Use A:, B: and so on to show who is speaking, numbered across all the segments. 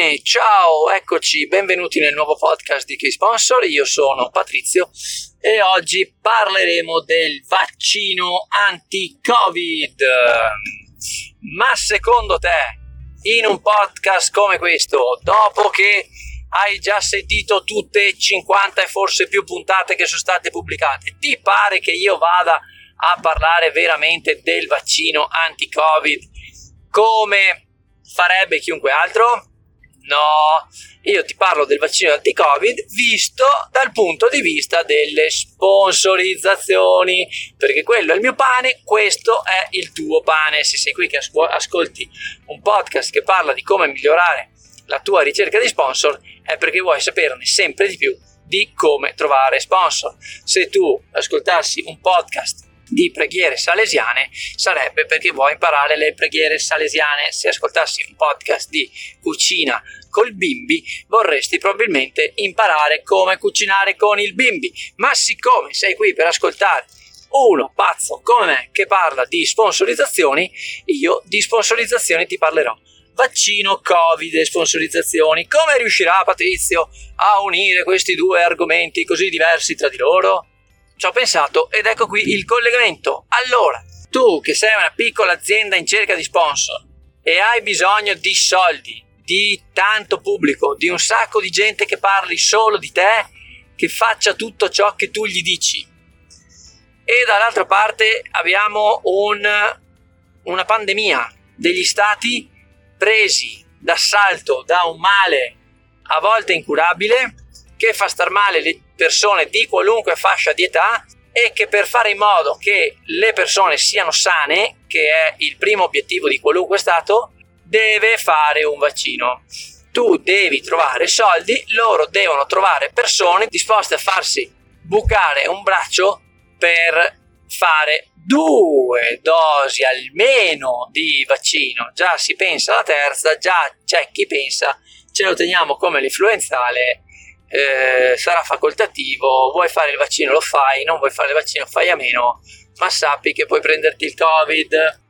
A: Bene, ciao, eccoci, benvenuti nel nuovo podcast di K-Sponsor. Io sono Patrizio e oggi parleremo del vaccino anti-Covid. Ma secondo te, in un podcast come questo, dopo che hai già sentito tutte e 50 e forse più puntate che sono state pubblicate, ti pare che io vada a parlare veramente del vaccino anti-Covid come farebbe chiunque altro? No, io ti parlo del vaccino anti-Covid visto dal punto di vista delle sponsorizzazioni, perché quello è il mio pane, questo è il tuo pane. Se sei qui che ascolti un podcast che parla di come migliorare la tua ricerca di sponsor, è perché vuoi saperne sempre di più di come trovare sponsor. Se tu ascoltassi un podcast di preghiere salesiane sarebbe perché vuoi imparare le preghiere salesiane. Se ascoltassi un podcast di cucina col bimbi, vorresti probabilmente imparare come cucinare con il bimbi. Ma siccome sei qui per ascoltare uno pazzo come me che parla di sponsorizzazioni, io di sponsorizzazioni ti parlerò. Vaccino, Covid e sponsorizzazioni. Come riuscirà Patrizio a unire questi due argomenti così diversi tra di loro? ci ho pensato ed ecco qui il collegamento. Allora, tu che sei una piccola azienda in cerca di sponsor e hai bisogno di soldi, di tanto pubblico, di un sacco di gente che parli solo di te, che faccia tutto ciò che tu gli dici. E dall'altra parte abbiamo un, una pandemia degli stati presi d'assalto da un male a volte incurabile che fa star male le persone di qualunque fascia di età e che per fare in modo che le persone siano sane, che è il primo obiettivo di qualunque Stato, deve fare un vaccino. Tu devi trovare soldi, loro devono trovare persone disposte a farsi bucare un braccio per fare due dosi almeno di vaccino. Già si pensa alla terza, già c'è chi pensa ce lo teniamo come l'influenzale eh, sarà facoltativo, vuoi fare il vaccino lo fai, non vuoi fare il vaccino fai a meno, ma sappi che puoi prenderti il Covid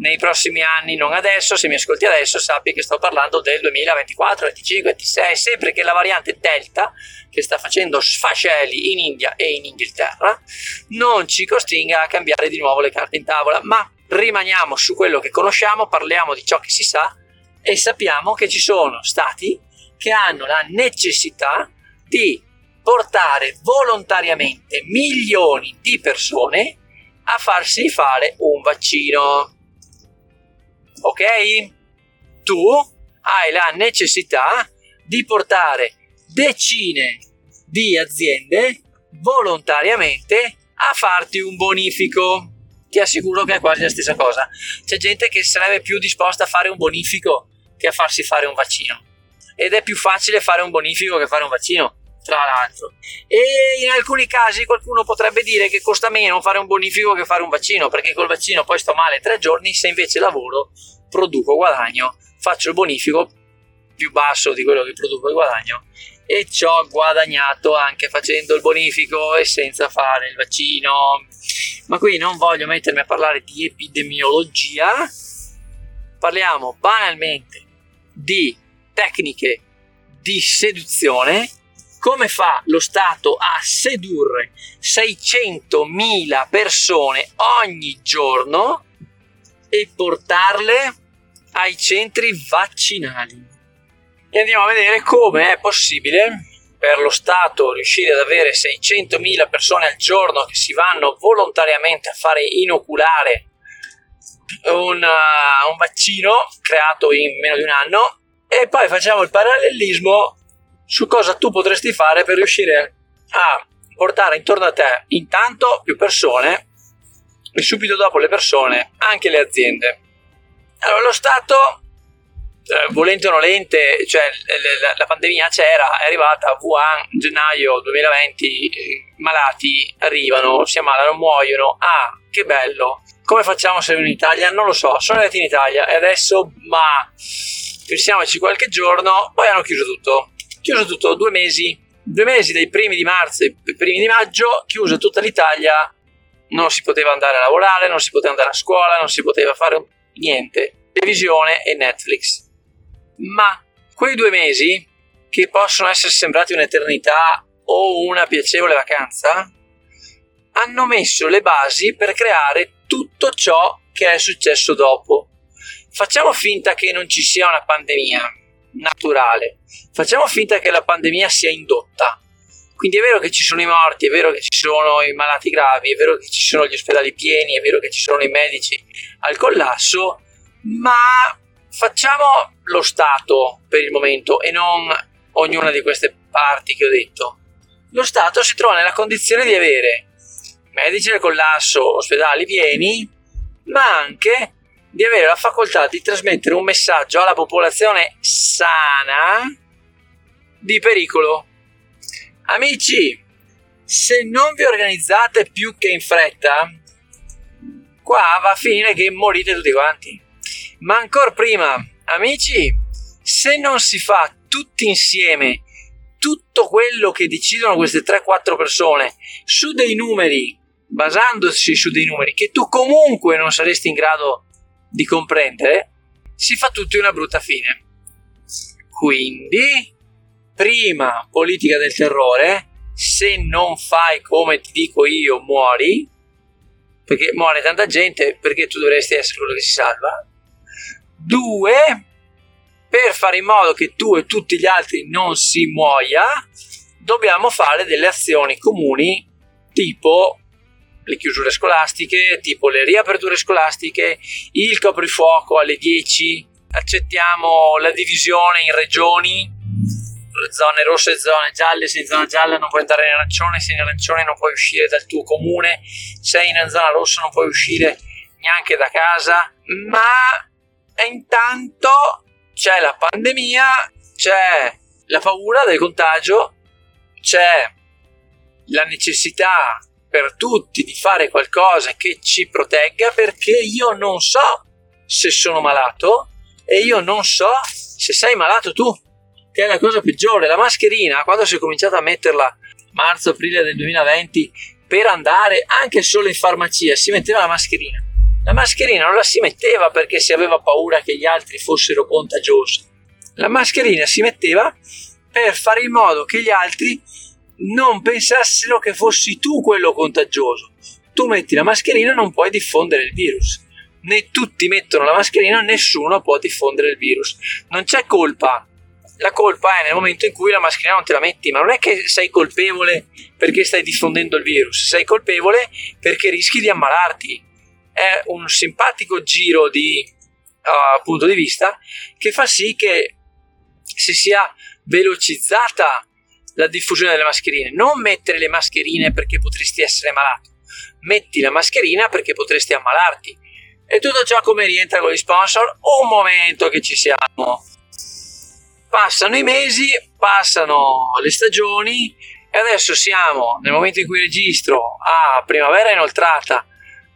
A: nei prossimi anni, non adesso, se mi ascolti adesso sappi che sto parlando del 2024, 25, 26, sempre che la variante Delta, che sta facendo sfascelli in India e in Inghilterra, non ci costringa a cambiare di nuovo le carte in tavola, ma rimaniamo su quello che conosciamo, parliamo di ciò che si sa e sappiamo che ci sono stati che hanno la necessità di portare volontariamente milioni di persone a farsi fare un vaccino. Ok? Tu hai la necessità di portare decine di aziende volontariamente a farti un bonifico. Ti assicuro che è quasi la stessa cosa. C'è gente che sarebbe più disposta a fare un bonifico che a farsi fare un vaccino ed è più facile fare un bonifico che fare un vaccino tra l'altro. E in alcuni casi qualcuno potrebbe dire che costa meno fare un bonifico che fare un vaccino, perché col vaccino poi sto male tre giorni, se invece lavoro, produco guadagno, faccio il bonifico più basso di quello che produco e guadagno e ci ho guadagnato anche facendo il bonifico e senza fare il vaccino. Ma qui non voglio mettermi a parlare di epidemiologia, parliamo banalmente di tecniche di seduzione, come fa lo Stato a sedurre 600.000 persone ogni giorno e portarle ai centri vaccinali. E andiamo a vedere come è possibile per lo Stato riuscire ad avere 600.000 persone al giorno che si vanno volontariamente a fare inoculare un, uh, un vaccino creato in meno di un anno e poi facciamo il parallelismo su cosa tu potresti fare per riuscire a portare intorno a te intanto più persone e subito dopo le persone anche le aziende. Allora, lo Stato, eh, volente o nolente, cioè la, la, pandemia c'era, è arrivata a Wuhan, gennaio 2020, eh, malati arrivano, si ammalano, muoiono. Ah, che bello! Come facciamo se in Italia? Non lo so, sono arrivati in Italia e adesso, ma pensiamoci qualche giorno, poi hanno chiuso tutto. Chiuso tutto due mesi, due mesi dai primi di marzo ai primi di maggio, chiuso tutta l'Italia, non si poteva andare a lavorare, non si poteva andare a scuola, non si poteva fare niente. Televisione e Netflix. Ma quei due mesi, che possono essere sembrati un'eternità o una piacevole vacanza, hanno messo le basi per creare tutto ciò che è successo dopo. Facciamo finta che non ci sia una pandemia naturale, facciamo finta che la pandemia sia indotta. Quindi è vero che ci sono i morti, è vero che ci sono i malati gravi, è vero che ci sono gli ospedali pieni, è vero che ci sono i medici al collasso, ma facciamo lo Stato per il momento e non ognuna di queste parti che ho detto. Lo Stato si trova nella condizione di avere medici al collasso, ospedali pieni, ma anche di avere la facoltà di trasmettere un messaggio alla popolazione sana di pericolo. Amici, se non vi organizzate più che in fretta, qua va a finire che morite tutti quanti. Ma ancora prima, amici, se non si fa tutti insieme tutto quello che decidono queste 3-4 persone su dei numeri, basandosi su dei numeri che tu comunque non saresti in grado di comprendere, si fa tutti una brutta fine. Quindi, prima politica del terrore, se non fai come ti dico io, muori, perché muore tanta gente, perché tu dovresti essere quello che si salva. Due, per fare in modo che tu e tutti gli altri non si muoia, dobbiamo fare delle azioni comuni tipo le chiusure scolastiche, tipo le riaperture scolastiche, il coprifuoco alle 10, accettiamo la divisione in regioni, zone rosse e zone gialle, se in zona gialla non puoi andare in arancione, se in arancione non puoi uscire dal tuo comune, se in zona rossa non puoi uscire neanche da casa, ma intanto c'è la pandemia, c'è la paura del contagio, c'è la necessità per tutti di fare qualcosa che ci protegga perché io non so se sono malato e io non so se sei malato tu, che è la cosa peggiore. La mascherina, quando si è cominciato a metterla marzo-aprile del 2020 per andare anche solo in farmacia, si metteva la mascherina. La mascherina non la si metteva perché si aveva paura che gli altri fossero contagiosi. La mascherina si metteva per fare in modo che gli altri non pensassero che fossi tu quello contagioso. Tu metti la mascherina e non puoi diffondere il virus. Né tutti mettono la mascherina, nessuno può diffondere il virus. Non c'è colpa. La colpa è nel momento in cui la mascherina non te la metti, ma non è che sei colpevole perché stai diffondendo il virus, sei colpevole perché rischi di ammalarti. È un simpatico giro di uh, punto di vista che fa sì che si sia velocizzata la diffusione delle mascherine. Non mettere le mascherine perché potresti essere malato, metti la mascherina perché potresti ammalarti. E tutto ciò come rientra con gli sponsor? Un momento che ci siamo. Passano i mesi, passano le stagioni e adesso siamo nel momento in cui registro a primavera inoltrata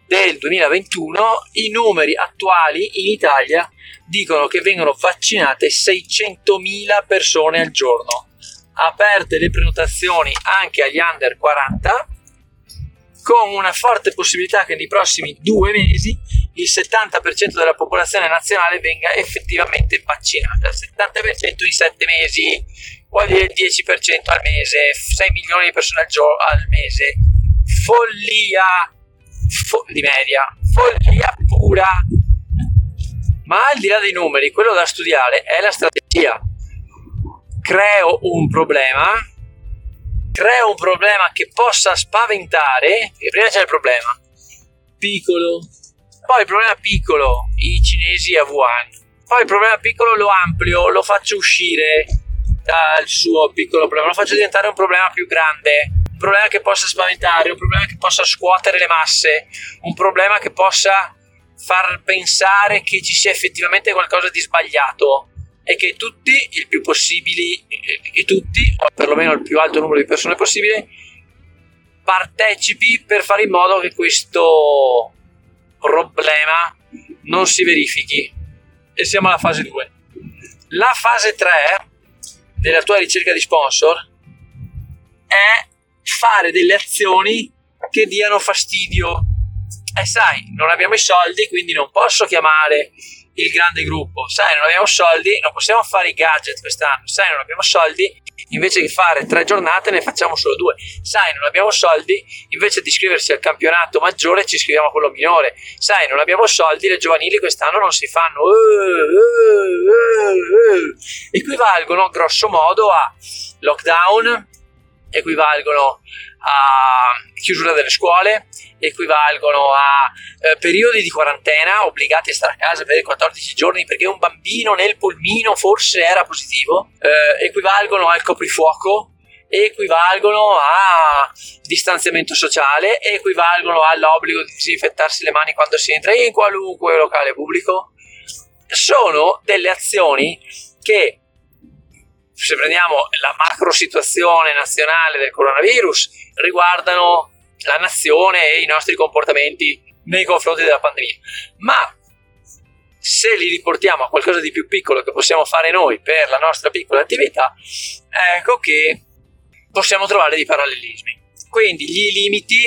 A: del 2021, i numeri attuali in Italia dicono che vengono vaccinate 600.000 persone al giorno aperte le prenotazioni anche agli under 40 con una forte possibilità che nei prossimi due mesi il 70% della popolazione nazionale venga effettivamente vaccinata, il 70% in 7 mesi, vuol dire il 10% al mese, 6 milioni di persone al, giorno, al mese, follia fo- di media, follia pura. Ma al di là dei numeri, quello da studiare è la strategia creo un problema, creo un problema che possa spaventare, e prima c'è il problema, piccolo, poi il problema piccolo, i cinesi a Wuhan, poi il problema piccolo lo amplio, lo faccio uscire dal suo piccolo problema, lo faccio diventare un problema più grande, un problema che possa spaventare, un problema che possa scuotere le masse, un problema che possa far pensare che ci sia effettivamente qualcosa di sbagliato è che tutti, il più possibile, che tutti, o perlomeno il più alto numero di persone possibile, partecipi per fare in modo che questo problema non si verifichi. E siamo alla fase 2. La fase 3 della tua ricerca di sponsor è fare delle azioni che diano fastidio. E sai, non abbiamo i soldi, quindi non posso chiamare il grande gruppo, sai, non abbiamo soldi, non possiamo fare i gadget quest'anno, sai, non abbiamo soldi, invece di fare tre giornate ne facciamo solo due, sai, non abbiamo soldi, invece di iscriversi al campionato maggiore ci iscriviamo a quello minore, sai, non abbiamo soldi, le giovanili quest'anno non si fanno, uh, uh, uh, equivalgono grosso modo a lockdown, equivalgono a chiusura delle scuole, equivalgono a eh, periodi di quarantena obbligati a stare a casa per 14 giorni perché un bambino nel polmino forse era positivo, eh, equivalgono al coprifuoco, equivalgono a distanziamento sociale, equivalgono all'obbligo di disinfettarsi le mani quando si entra in qualunque locale pubblico. Sono delle azioni che se prendiamo la macro situazione nazionale del coronavirus, riguardano la nazione e i nostri comportamenti nei confronti della pandemia. Ma se li riportiamo a qualcosa di più piccolo che possiamo fare noi per la nostra piccola attività, ecco che possiamo trovare dei parallelismi. Quindi gli limiti,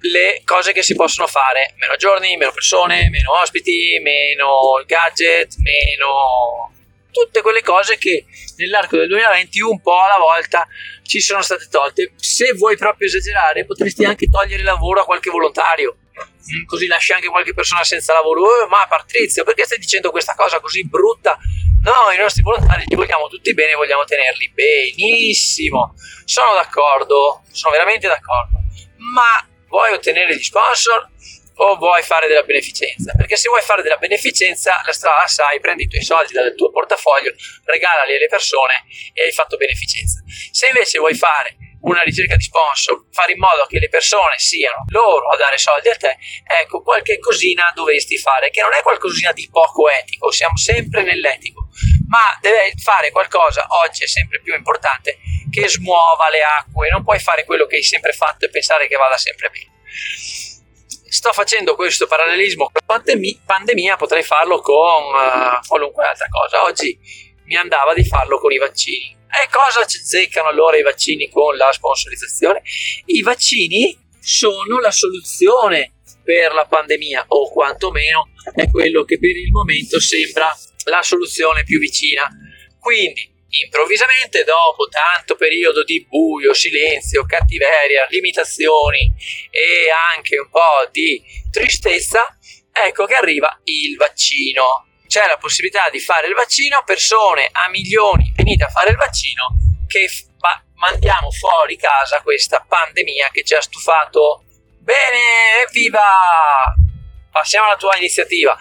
A: le cose che si possono fare, meno giorni, meno persone, meno ospiti, meno gadget, meno tutte quelle cose che nell'arco del 2020 un po' alla volta ci sono state tolte. Se vuoi proprio esagerare, potresti anche togliere lavoro a qualche volontario. Mm, così lasci anche qualche persona senza lavoro. Eh, ma Patrizio, perché stai dicendo questa cosa così brutta? No, i nostri volontari li vogliamo tutti bene, vogliamo tenerli benissimo. Sono d'accordo, sono veramente d'accordo. Ma vuoi ottenere gli sponsor? O vuoi fare della beneficenza? Perché se vuoi fare della beneficenza, la strada la sai, prendi i tuoi soldi dal tuo portafoglio, regalali alle persone e hai fatto beneficenza. Se invece vuoi fare una ricerca di sponsor, fare in modo che le persone siano loro a dare soldi a te, ecco, qualche cosina dovresti fare, che non è qualcosina di poco etico, siamo sempre nell'etico, ma deve fare qualcosa, oggi è sempre più importante, che smuova le acque, non puoi fare quello che hai sempre fatto e pensare che vada sempre bene sto facendo questo parallelismo con la pandemia, pandemia potrei farlo con uh, qualunque altra cosa. Oggi mi andava di farlo con i vaccini. E cosa ci zeccano allora i vaccini con la sponsorizzazione? I vaccini sono la soluzione per la pandemia, o quantomeno è quello che per il momento sembra la soluzione più vicina. Quindi improvvisamente dopo tanto periodo di buio, silenzio, cattiveria, limitazioni e anche un po' di tristezza, ecco che arriva il vaccino. C'è la possibilità di fare il vaccino, persone a milioni venite a fare il vaccino che f- mandiamo fuori casa questa pandemia che ci ha stufato. Bene, evviva! Passiamo alla tua iniziativa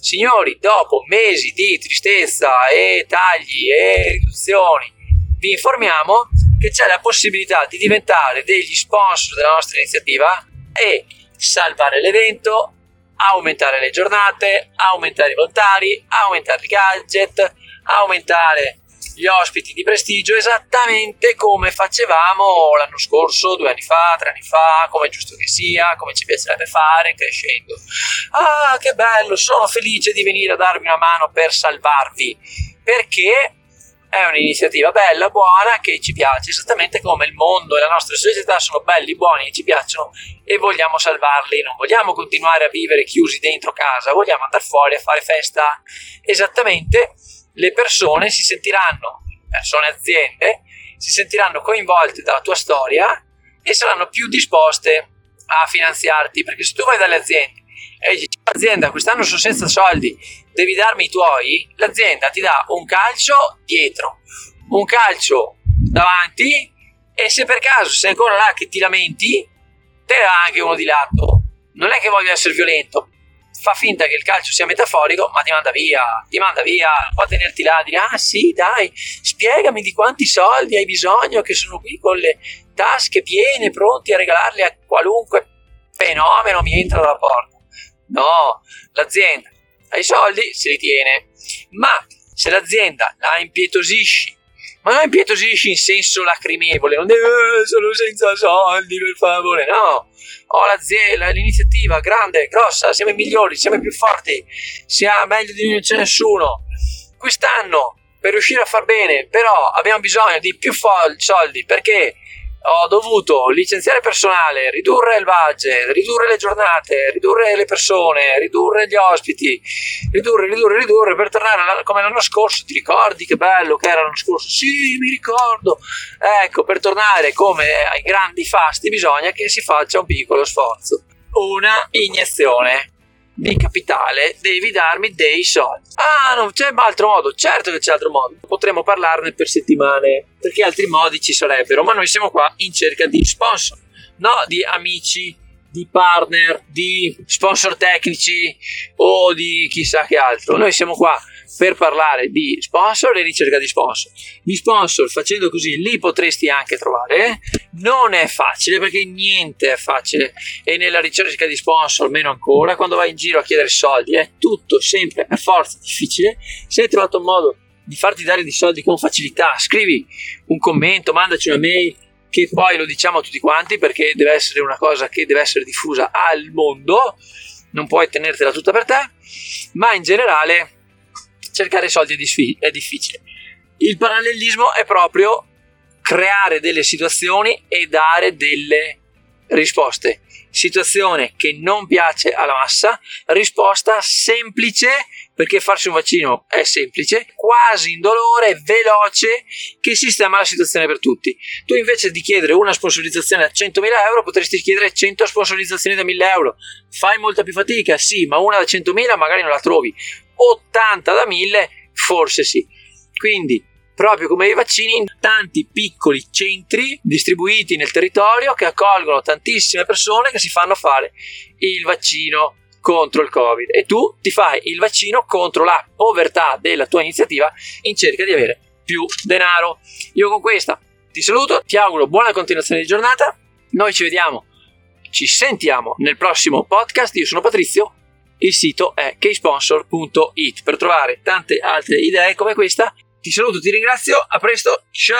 A: Signori, dopo mesi di tristezza e tagli e riduzioni, vi informiamo che c'è la possibilità di diventare degli sponsor della nostra iniziativa e salvare l'evento, aumentare le giornate, aumentare i volontari, aumentare i gadget, aumentare gli ospiti di prestigio esattamente come facevamo l'anno scorso, due anni fa, tre anni fa, come è giusto che sia, come ci piacerebbe fare crescendo. Ah, che bello, sono felice di venire a darvi una mano per salvarvi, perché è un'iniziativa bella, buona, che ci piace, esattamente come il mondo e la nostra società sono belli, buoni, ci piacciono e vogliamo salvarli, non vogliamo continuare a vivere chiusi dentro casa, vogliamo andare fuori a fare festa esattamente le persone si sentiranno, persone aziende, si sentiranno coinvolte dalla tua storia e saranno più disposte a finanziarti, perché se tu vai dalle aziende e dici azienda quest'anno sono senza soldi, devi darmi i tuoi, l'azienda ti dà un calcio dietro, un calcio davanti e se per caso sei ancora là che ti lamenti, te ne dà anche uno di lato. Non è che voglio essere violento, fa finta che il calcio sia metaforico, ma ti manda via, ti manda via, può tenerti là, dire ah sì dai, spiegami di quanti soldi hai bisogno che sono qui con le tasche piene, pronti a regalarli a qualunque fenomeno mi entra dalla porta. No, l'azienda ha i soldi, se li tiene, ma se l'azienda la impietosisci ma non impietosisci in senso lacrimevole, non deve, eh, sono senza soldi per favore, no, ho l'azienda, l'iniziativa grande, grossa, siamo i migliori, siamo i più forti, siamo meglio di nessuno. Quest'anno, per riuscire a far bene, però abbiamo bisogno di più fo- soldi perché ho dovuto licenziare personale, ridurre il budget, ridurre le giornate, ridurre le persone, ridurre gli ospiti, ridurre, ridurre, ridurre per tornare come l'anno scorso. Ti ricordi che bello che era l'anno scorso? Sì, mi ricordo. Ecco, per tornare come ai grandi fasti bisogna che si faccia un piccolo sforzo. Una iniezione di capitale, devi darmi dei soldi. Ah, non c'è altro modo. Certo che c'è altro modo. Potremmo parlarne per settimane, perché altri modi ci sarebbero, ma noi siamo qua in cerca di sponsor, no di amici, di partner, di sponsor tecnici o di chissà che altro. Noi siamo qua per parlare di sponsor e ricerca di sponsor. Gli sponsor facendo così li potresti anche trovare. Non è facile perché niente è facile e nella ricerca di sponsor meno ancora. Quando vai in giro a chiedere soldi è tutto sempre a forza difficile. Se hai trovato un modo di farti dare dei soldi con facilità, scrivi un commento, mandaci una mail che poi lo diciamo a tutti quanti perché deve essere una cosa che deve essere diffusa al mondo. Non puoi tenertela tutta per te, ma in generale cercare soldi è difficile. Il parallelismo è proprio creare delle situazioni e dare delle risposte. Situazione che non piace alla massa, risposta semplice perché farsi un vaccino è semplice, quasi indolore, veloce, che sistema la situazione per tutti. Tu invece di chiedere una sponsorizzazione da 100.000 euro potresti chiedere 100 sponsorizzazioni da 1.000 euro. Fai molta più fatica, sì, ma una da 100.000 magari non la trovi. 80 da 1000 forse sì. Quindi proprio come i vaccini in tanti piccoli centri distribuiti nel territorio che accolgono tantissime persone che si fanno fare il vaccino contro il covid. E tu ti fai il vaccino contro la povertà della tua iniziativa in cerca di avere più denaro. Io con questa ti saluto ti auguro buona continuazione di giornata. Noi ci vediamo ci sentiamo nel prossimo podcast. Io sono Patrizio il sito è ksponsor.it per trovare tante altre idee come questa. Ti saluto, ti ringrazio, a presto, ciao!